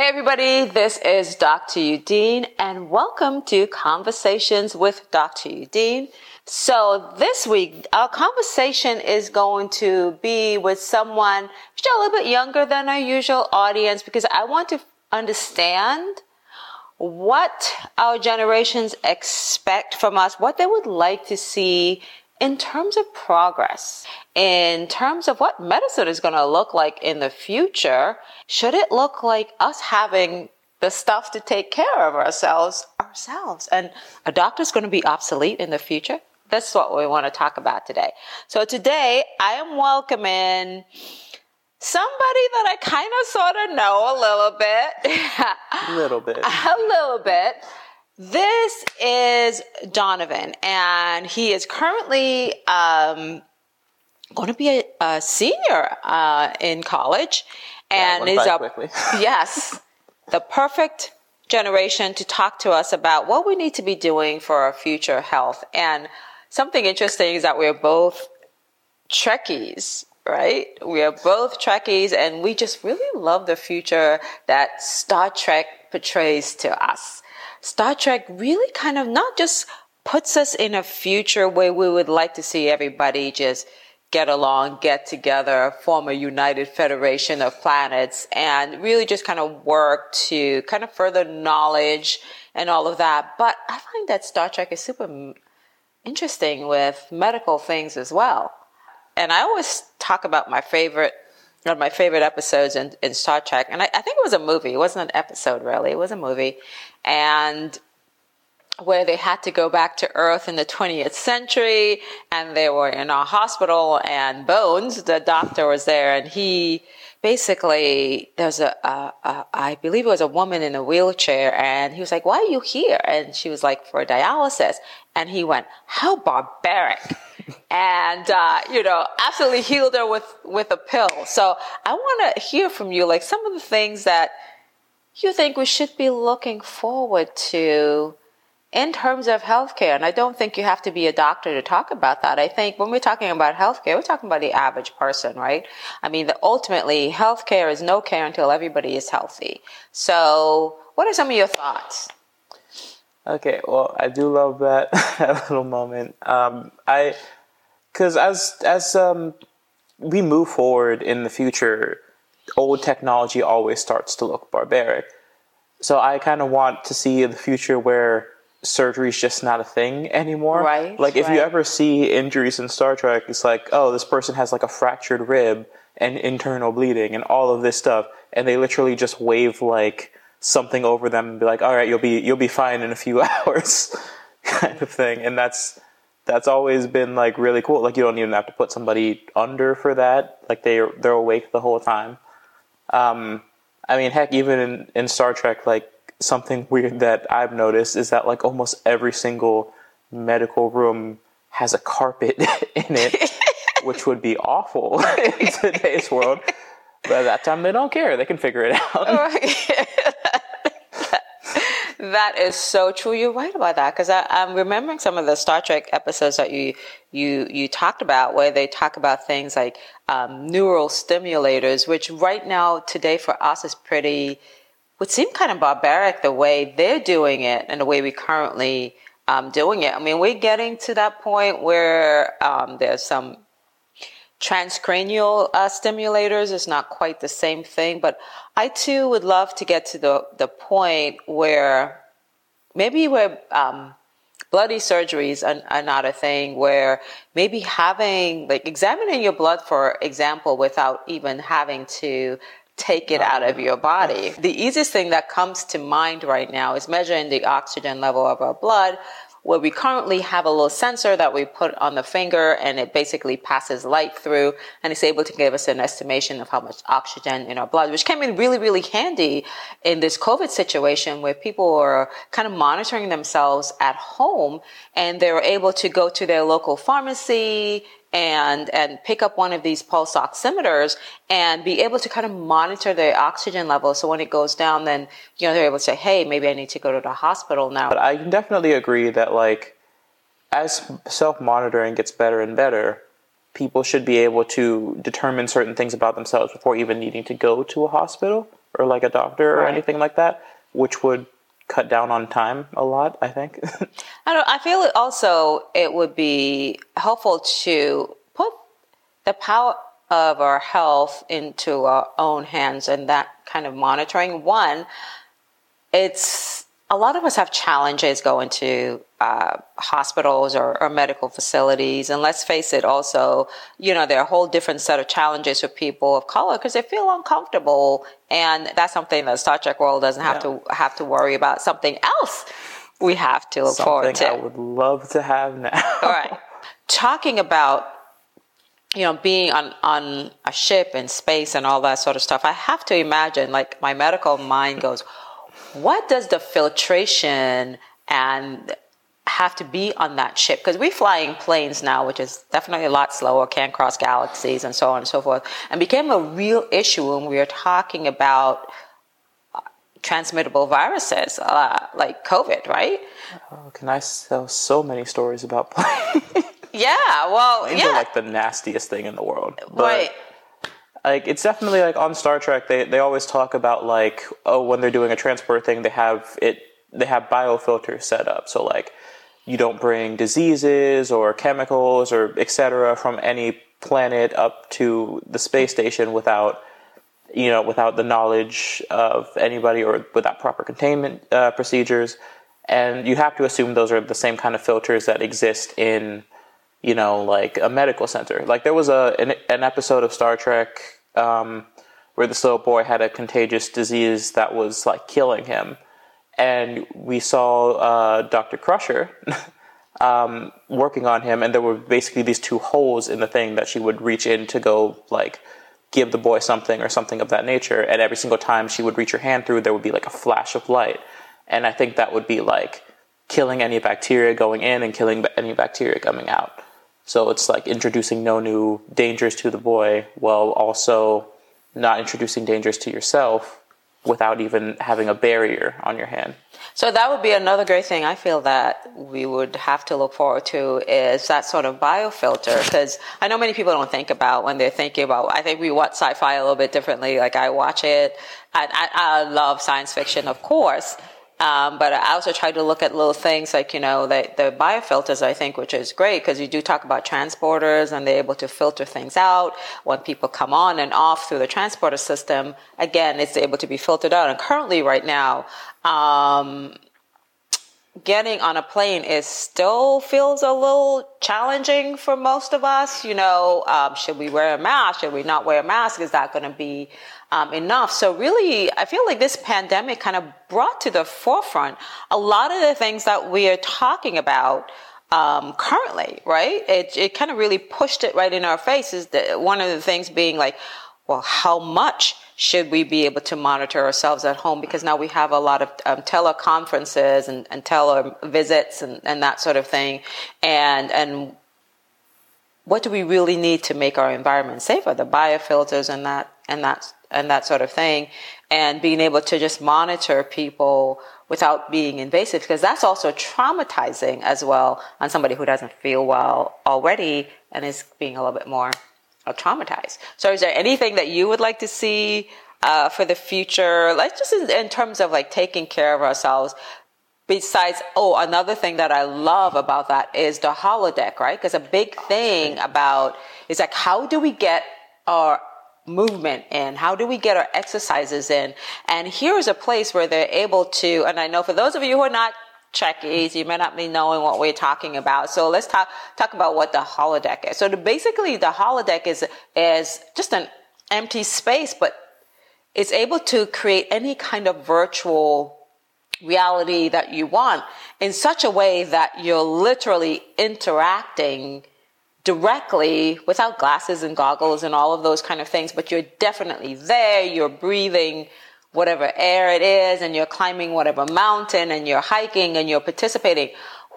Hey, everybody, this is Dr. Eudene, and welcome to Conversations with Dr. Eudene. So, this week, our conversation is going to be with someone just a little bit younger than our usual audience because I want to understand what our generations expect from us, what they would like to see in terms of progress, in terms of what medicine is going to look like in the future, should it look like us having the stuff to take care of ourselves ourselves? And a doctor's going to be obsolete in the future? That's what we want to talk about today. So today I am welcoming somebody that I kind of sort of know a little bit. A little bit. a little bit. This is Donovan, and he is currently um, going to be a, a senior uh, in college, and Yeah, is a quickly. yes, the perfect generation to talk to us about what we need to be doing for our future health. And something interesting is that we're both Trekkies, right? We are both Trekkies, and we just really love the future that Star Trek portrays to us. Star Trek really kind of not just puts us in a future where we would like to see everybody just get along, get together, form a united federation of planets, and really just kind of work to kind of further knowledge and all of that. But I find that Star Trek is super interesting with medical things as well. And I always talk about my favorite, one of my favorite episodes in, in Star Trek. And I, I think it was a movie. It wasn't an episode, really. It was a movie. And where they had to go back to Earth in the 20th century and they were in a hospital and Bones, the doctor was there and he basically, there's a, a, a, I believe it was a woman in a wheelchair and he was like, why are you here? And she was like, for dialysis. And he went, how barbaric. And, uh, you know, absolutely healed her with, with a pill. So I want to hear from you, like some of the things that you think we should be looking forward to in terms of healthcare. And I don't think you have to be a doctor to talk about that. I think when we're talking about healthcare, we're talking about the average person, right? I mean, the, ultimately, healthcare is no care until everybody is healthy. So, what are some of your thoughts? Okay, well, I do love that, little moment. Um, I, because as as um, we move forward in the future, old technology always starts to look barbaric. So I kind of want to see the future where surgery is just not a thing anymore. Right, Like if you ever see injuries in Star Trek, it's like, oh, this person has like a fractured rib and internal bleeding and all of this stuff, and they literally just wave like something over them and be like, all right, you'll be you'll be fine in a few hours, kind of thing. And that's that's always been like really cool. Like you don't even have to put somebody under for that. Like they they're awake the whole time. Um, I mean, heck, even in, in Star Trek, like something weird that I've noticed is that like almost every single medical room has a carpet in it, which would be awful in today's world. But at that time, they don't care. They can figure it out. That is so true. You're right about that because I'm remembering some of the Star Trek episodes that you you you talked about, where they talk about things like um, neural stimulators, which right now today for us is pretty would seem kind of barbaric the way they're doing it and the way we currently um, doing it. I mean, we're getting to that point where um, there's some transcranial uh, stimulators is not quite the same thing, but I too would love to get to the, the point where maybe where um, bloody surgeries are, are not a thing, where maybe having, like examining your blood, for example, without even having to take it out of your body. The easiest thing that comes to mind right now is measuring the oxygen level of our blood where we currently have a little sensor that we put on the finger and it basically passes light through and it's able to give us an estimation of how much oxygen in our blood, which came in really, really handy in this COVID situation where people were kind of monitoring themselves at home and they were able to go to their local pharmacy and and pick up one of these pulse oximeters and be able to kind of monitor their oxygen level so when it goes down then you know they're able to say hey maybe i need to go to the hospital now But I can definitely agree that like as self monitoring gets better and better, people should be able to determine certain things about themselves before even needing to go to a hospital. or like a doctor or Right. anything like that, which would cut down on time a lot. I think. I don't. I feel it also it would be helpful to put the power of our health into our own hands and that kind of monitoring. One, it's a lot of us have challenges going to uh, hospitals or, or medical facilities, and let's face it. Also, you know, there are a whole different set of challenges for people of color because they feel uncomfortable, and that's something that Star Trek World doesn't have Yeah. to have to worry about. Something else we have to look forward Something to. I would love to have now. All right. Talking about you know being on on a ship in space and all that sort of stuff, I have to imagine like my medical mind goes, what does the filtration and have to be on that ship because we fly in planes now which is definitely a lot slower can cross galaxies and so on and so forth and became a real issue when we were talking about uh, transmittable viruses uh, like covid right Oh, can I tell so many stories about planes? yeah well Planes yeah are like the nastiest thing in the world. But, right like it's definitely like on Star Trek they they always talk about like oh when they're doing a transport thing they have it they have biofilters set up. So like you don't bring diseases or chemicals or etc from any planet up to the space station without you know without the knowledge of anybody or without proper containment uh, procedures. And you have to assume those are the same kind of filters that exist in you know, like a medical center. Like there was a an, an episode of Star Trek um, where this little boy had a contagious disease that was like killing him, and we saw uh, Doctor Crusher um, working on him, and there were basically these two holes in the thing that she would reach in to go like give the boy something or something of that nature, and every single time she would reach her hand through, there would be like a flash of light, and I think that would be like killing any bacteria going in and killing any bacteria coming out. So it's like introducing no new dangers to the boy while also not introducing dangers to yourself without even having a barrier on your hand. So that would be another great thing I feel that we would have to look forward to is that sort of biofilter because I know many people don't think about when they're thinking about I think we watch sci-fi a little bit differently like I watch it I, I, I love science fiction of course um, but I also try to look at little things like you know the, the biofilters I think which is great because you do talk about transporters and they're able to filter things out when people come on and off through the transporter system. Again it's able to be filtered out. And currently right now um, getting on a plane is still feels a little challenging for most of us. You know, um, should we wear a mask? Should we not wear a mask? Is that going to be um, enough? So really, I feel like this pandemic kind of brought to the forefront a lot of the things that we are talking about. Um, currently, right? It, it kind of really pushed it right in our faces. That one of the things being like, well, how much should we be able to monitor ourselves at home? Because now we have a lot of um, teleconferences and, and televisits and, and that sort of thing. And, and what do we really need to make our environment safer? The biofilters and that, and that, and that sort of thing. And being able to just monitor people without being invasive, because that's also traumatizing as well on somebody who doesn't feel well already and is being a little bit more uh, traumatized. So, is there anything that you would like to see uh, for the future? Like just in, in terms of like taking care of ourselves. Besides, oh, another thing that I love about that is the holodeck, right? Because a big thing about is like how do we get our movement in? How do we get our exercises in? And here is a place where they're able to, and I know for those of you who are not Trekkies, you may not be knowing what we're talking about. So let's talk talk about what the holodeck is. So the, basically, the holodeck is is just an empty space, but it's able to create any kind of virtual reality that you want in such a way that you're literally interacting directly without glasses and goggles and all of those kind of things, but you're definitely there, you're breathing whatever air it is, and you're climbing whatever mountain, and you're hiking, and you're participating.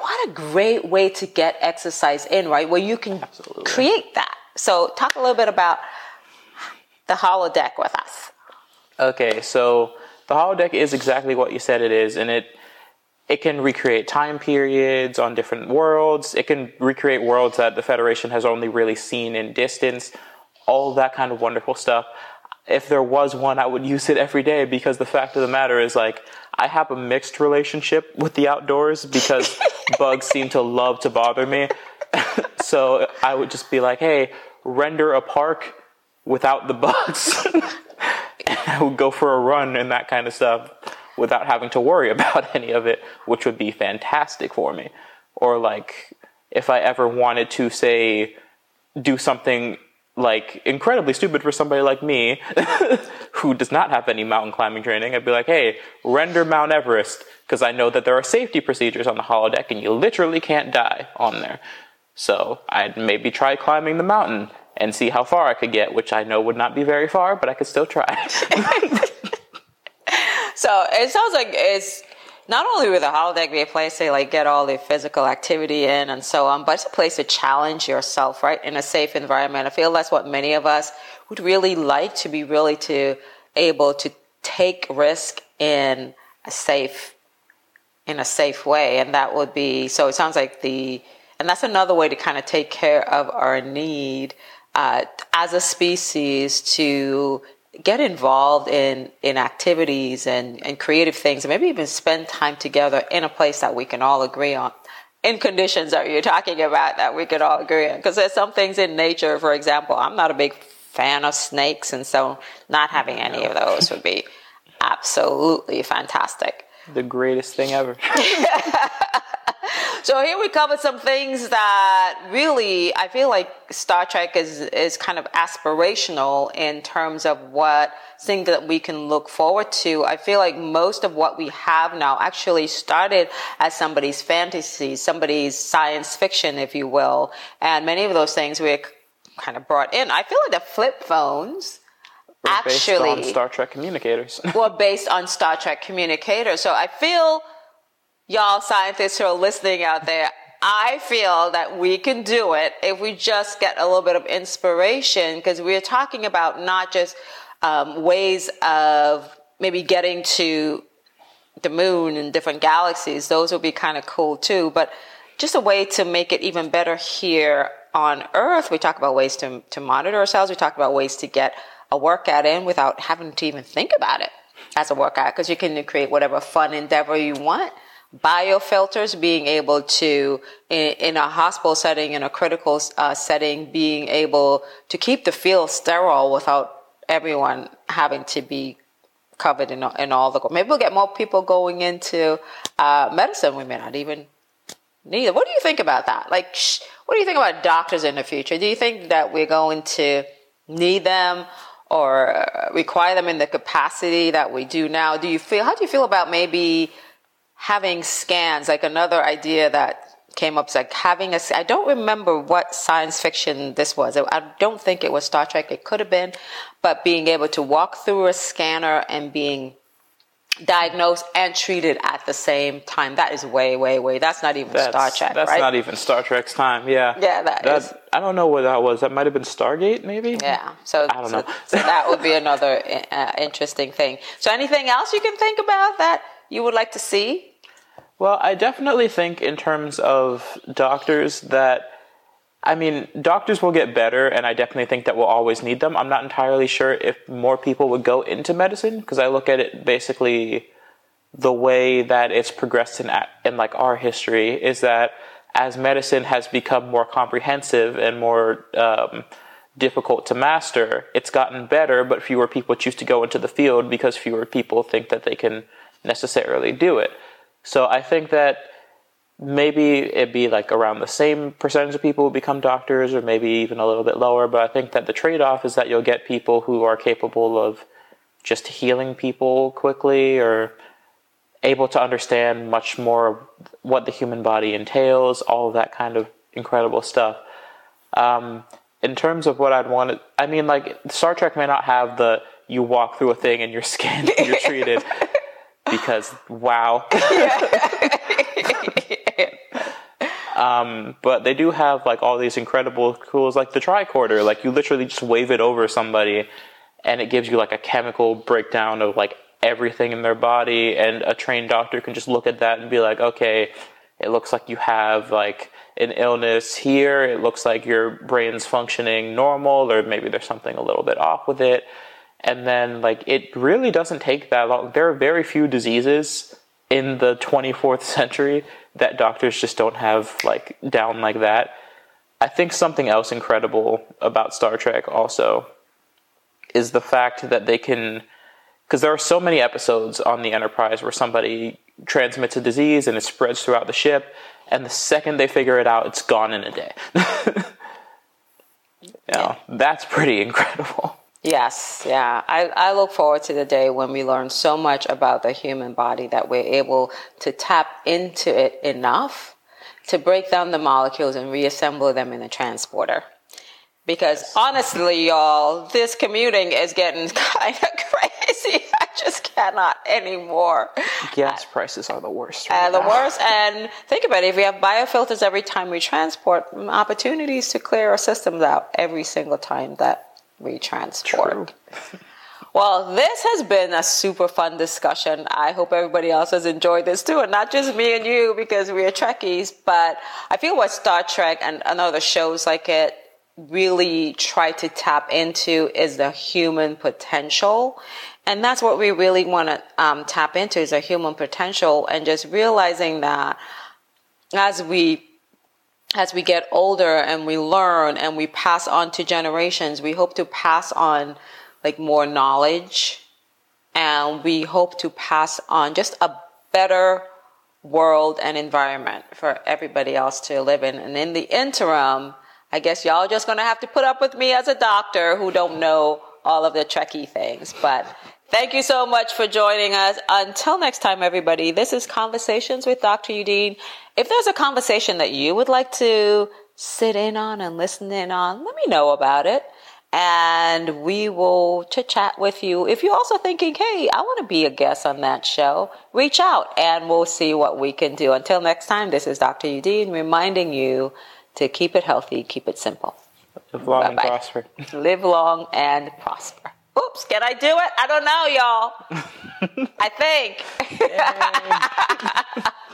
What a great way to get exercise in, right? Where you can Absolutely. create that. So, talk a little bit about the holodeck with us. Okay, so the holodeck is exactly what you said it is, and it it can recreate time periods on different worlds. It can recreate worlds that the Federation has only really seen in distance. All that kind of wonderful stuff. If there was one, I would use it every day because the fact of the matter is like I have a mixed relationship with the outdoors because bugs seem to love to bother me. so I would just be like, hey, render a park without the bugs. and I would go for a run and that kind of stuff without having to worry about any of it, which would be fantastic for me. Or like if I ever wanted to say do something like incredibly stupid for somebody like me who does not have any mountain climbing training. I'd be like, hey, render Mount Everest because I know that there are safety procedures on the holodeck and you literally can't die on there. So I'd maybe try climbing the mountain and see how far I could get, which I know would not be very far, but I could still try. so it sounds like it's not only with the holodeck be a place to like get all the physical activity in and so on, but it's a place to challenge yourself, right? In a safe environment. I feel that's what many of us would really like to be really to able to take risk in a safe in a safe way. And that would be so it sounds like the and that's another way to kind of take care of our need uh, as a species to get involved in in activities and and creative things and maybe even spend time together in a place that we can all agree on in conditions that you're talking about that we could all agree on. Because there's some things in nature for example i'm not a big fan of snakes and so not having any of those would be absolutely fantastic. The greatest thing ever so here we covered some things that really I feel like Star Trek is is kind of aspirational in terms of what things that we can look forward to. I feel like most of what we have now actually started as somebody's fantasy, somebody's science fiction, if you will, and many of those things we kind of brought in. I feel like the flip phones actually based on Star Trek communicators. were based on Star Trek communicators. So I feel y'all scientists who are listening out there, I feel that we can do it if we just get a little bit of inspiration because we're talking about not just um, ways of maybe getting to the moon and different galaxies. Those would be kind of cool too, but just a way to make it even better here on Earth. We talk about ways to, to monitor ourselves. We talk about ways to get a workout in without having to even think about it as a workout because you can create whatever fun endeavor you want biofilters, being able to, in, in, a hospital setting, in a critical uh, setting, being able to keep the field sterile without everyone having to be covered in, in all the. Maybe we'll get more people going into uh, medicine. We may not even need it. What do you think about that? Like, what do you think about doctors in the future? Do you think that we're going to need them? Or require them in the capacity that we do now? Do you feel? How do you feel about maybe having scans, like another idea that came up, like having a, I don't remember what science fiction this was. I don't think it was Star Trek. It could have been, but being able to walk through a scanner and being diagnosed and treated at the same time. That is way, way, way. That's not even that's, Star Trek. That's right? not even Star Trek's time. Yeah. Yeah, that, that is. I don't know what that was. That might have been Stargate, maybe. Yeah. So I don't so, know. so that would be another uh, interesting thing. So anything else you can think about that you would like to see? Well, I definitely think in terms of doctors that I mean, doctors will get better, and I definitely think that we'll always need them. I'm not entirely sure if more people would go into medicine because I look at it basically the way that it's progressed in in like our history is that as medicine has become more comprehensive and more um, difficult to master, it's gotten better, but fewer people choose to go into the field because fewer people think that they can necessarily do it. So I think that maybe it'd be like around the same percentage of people who become doctors, or maybe even a little bit lower. But I think that the trade off is that you'll get people who are capable of just healing people quickly or able to understand much more what the human body entails, all of that kind of incredible stuff. Um, in terms of what I'd want to, I mean, like Star Trek may not have the you walk through a thing and you're scanned and you're treated because wow. um, but they do have like all these incredible tools, like the tricorder. Like you literally just wave it over somebody, and it gives you like a chemical breakdown of like everything in their body, and a trained doctor can just look at that and be like, okay, it looks like you have like an illness here. It looks like your brain's functioning normal, or maybe there's something a little bit off with it And then, like, it really doesn't take that long. There are very few diseases in the 24th century that doctors just don't have, like, down like that. I think something else incredible about Star Trek also is the fact that they can, because there are so many episodes on the Enterprise where somebody transmits a disease and it spreads throughout the ship, and the second they figure it out, it's gone in a day. know, that's pretty incredible. Yes, yeah. I, I look forward to the day when we learn so much about the human body that we're able to tap into it enough to break down the molecules and reassemble them in a transporter. Because honestly, y'all, this commuting is getting kind of crazy. I just cannot anymore. Gas prices are the worst. Uh, the worst. And think about it if we have biofilters every time we transport, opportunities to clear our systems out every single time that we transport. Well, this has been a super fun discussion. I hope everybody else has enjoyed this too, and not just me and you because we are Trekkies, but I feel what Star Trek and, and other shows like it really try to tap into is the human potential. And that's what we really want to um, tap into is a human potential and just realizing that as we as we get older and we learn and we pass on to generations, we hope to pass on like more knowledge and we hope to pass on just a better world and environment for everybody else to live in. And in the interim, I guess y'all just gonna have to put up with me as a doctor who don't know all of the Trekkie things. But thank you so much for joining us. Until next time, everybody, this is Conversations with Dr. Eudene. If there's a conversation that you would like to sit in on and listen in on, let me know about it. And we will chit chat with you. If you're also thinking, hey, I want to be a guest on that show, reach out and we'll see what we can do. Until next time, this is Dr. Eudene reminding you to keep it healthy, keep it simple. Live long Bye-bye. and prosper. Live long and prosper. Oops, can I do it? I don't know, y'all. I think.